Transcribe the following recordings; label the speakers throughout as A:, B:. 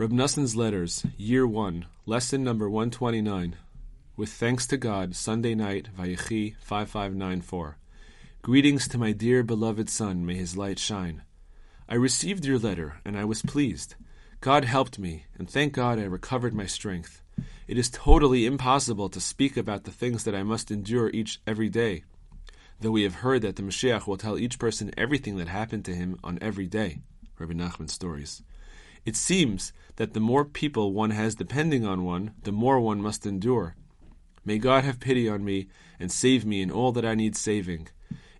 A: Reb Noson's Letters, Year 1, Lesson number 129. With thanks to God, Sunday night, Vayechi 5594. Greetings to my dear beloved son, may his light shine. I received your letter, and I was pleased. God helped me, and thank God I recovered my strength. It is totally impossible to speak about the things that I must endure each every day, though we have heard that the Mashiach will tell each person everything that happened to him on every day. Rabbi Nachman stories. It seems that the more people one has depending on one, the more one must endure. May God have pity on me and save me in all that I need saving.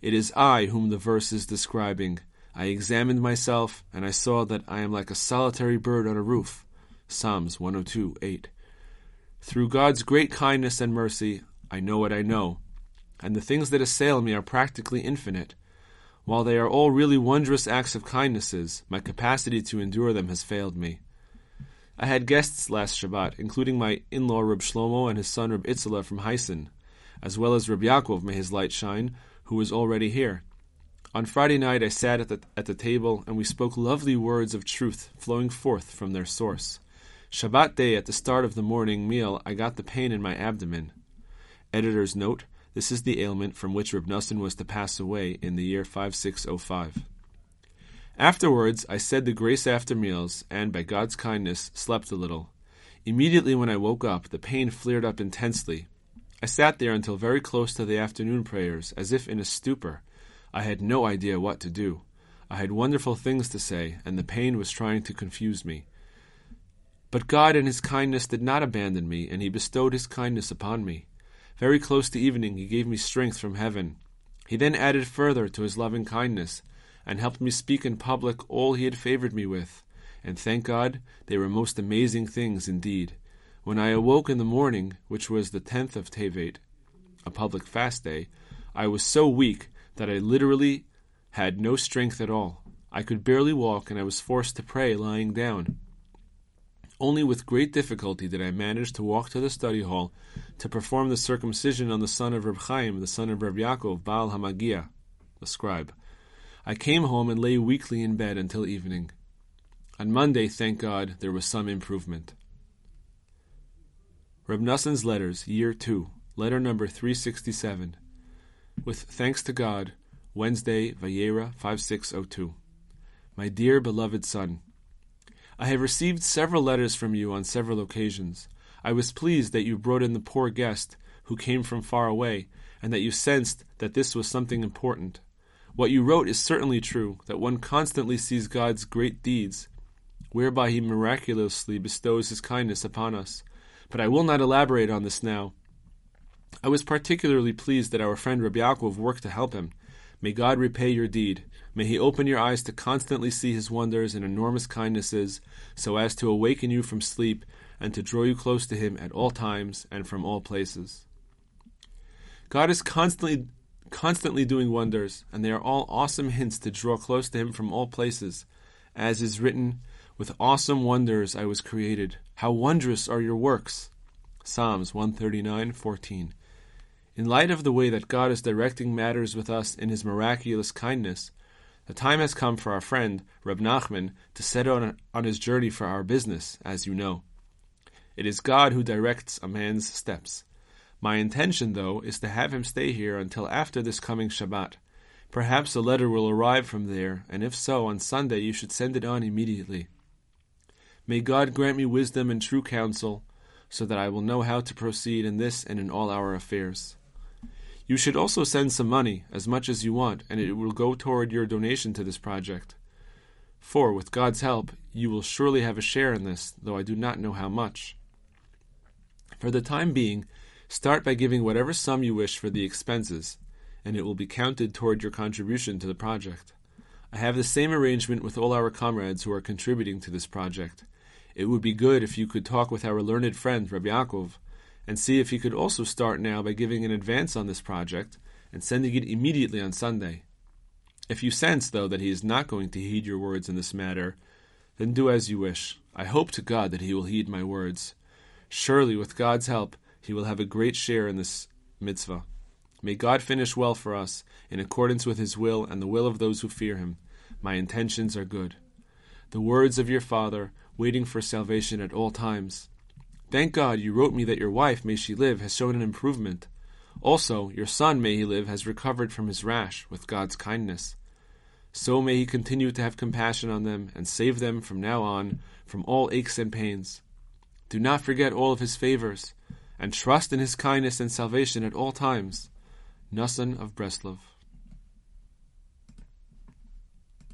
A: It is I whom the verse is describing. I examined myself, and I saw that I am like a solitary bird on a roof. Psalms 102 8. Through God's great kindness and mercy, I know what I know, and the things that assail me are practically infinite. While they are all really wondrous acts of kindnesses, my capacity to endure them has failed me. I had guests last Shabbat, including my in-law Reb Shlomo and his son Reb Itzela from Heisen, as well as Reb Yaakov, may his light shine, who was already here. On Friday night I sat at the, at the table, and we spoke lovely words of truth flowing forth from their source. Shabbat day, at the start of the morning meal, I got the pain in my abdomen. Editor's note, this is the ailment from which Reb was to pass away in the year 5605. Afterwards, I said the grace after meals, and by God's kindness, slept a little. Immediately when I woke up, the pain flared up intensely. I sat there until very close to the afternoon prayers, as if in a stupor. I had no idea what to do. I had wonderful things to say, and the pain was trying to confuse me. But God in His kindness did not abandon me, and He bestowed His kindness upon me. Very close to evening, he gave me strength from heaven. He then added further to his loving kindness, and helped me speak in public all he had favored me with. And thank God, they were most amazing things indeed. When I awoke in the morning, which was the tenth of Tevet, a public fast day, I was so weak that I literally had no strength at all. I could barely walk, and I was forced to pray lying down. Only with great difficulty did I manage to walk to the study hall to perform the circumcision on the son of Reb Chaim, the son of Reb Yaakov, Baal Hamagia, the scribe. I came home and lay weakly in bed until evening. On Monday, thank God, there was some improvement. Reb Noson's Letters, Year 2, Letter number 367. With thanks to God, Wednesday, Vayera 5602. My dear beloved son, I have received several letters from you on several occasions. I was pleased that you brought in the poor guest who came from far away, and that you sensed that this was something important. What you wrote is certainly true, that one constantly sees God's great deeds, whereby He miraculously bestows His kindness upon us. But I will not elaborate on this now. I was particularly pleased that our friend Rabbi Yaakov worked to help him. May God repay your deed. May He open your eyes to constantly see His wonders and enormous kindnesses, so as to awaken you from sleep and to draw you close to Him at all times and from all places. God is constantly constantly doing wonders, and they are all awesome hints to draw close to Him from all places, as is written, "With awesome wonders I was created. How wondrous are your works!" Psalms 139:14. In light of the way that God is directing matters with us in His miraculous kindness, the time has come for our friend, Reb Nachman, to set out on his journey for our business, as you know. It is God who directs a man's steps. My intention, though, is to have him stay here until after this coming Shabbat. Perhaps a letter will arrive from there, and if so, on Sunday you should send it on immediately. May God grant me wisdom and true counsel, so that I will know how to proceed in this and in all our affairs. You should also send some money, as much as you want, and it will go toward your donation to this project. For, with God's help, you will surely have a share in this, though I do not know how much. For the time being, start by giving whatever sum you wish for the expenses, and it will be counted toward your contribution to the project. I have the same arrangement with all our comrades who are contributing to this project. It would be good if you could talk with our learned friend, Rabbi Yaakov, and see if he could also start now by giving an advance on this project and sending it immediately on Sunday. If you sense, though, that he is not going to heed your words in this matter, then do as you wish. I hope to God that he will heed my words. Surely, with God's help, he will have a great share in this mitzvah. May God finish well for us, in accordance with his will and the will of those who fear him. My intentions are good. The words of your father waiting for salvation at all times. Thank God you wrote me that your wife, may she live, has shown an improvement. Also, your son, may he live, has recovered from his rash with God's kindness. So may he continue to have compassion on them and save them from now on from all aches and pains. Do not forget all of his favors, and trust in his kindness and salvation at all times. Nasan of Breslov.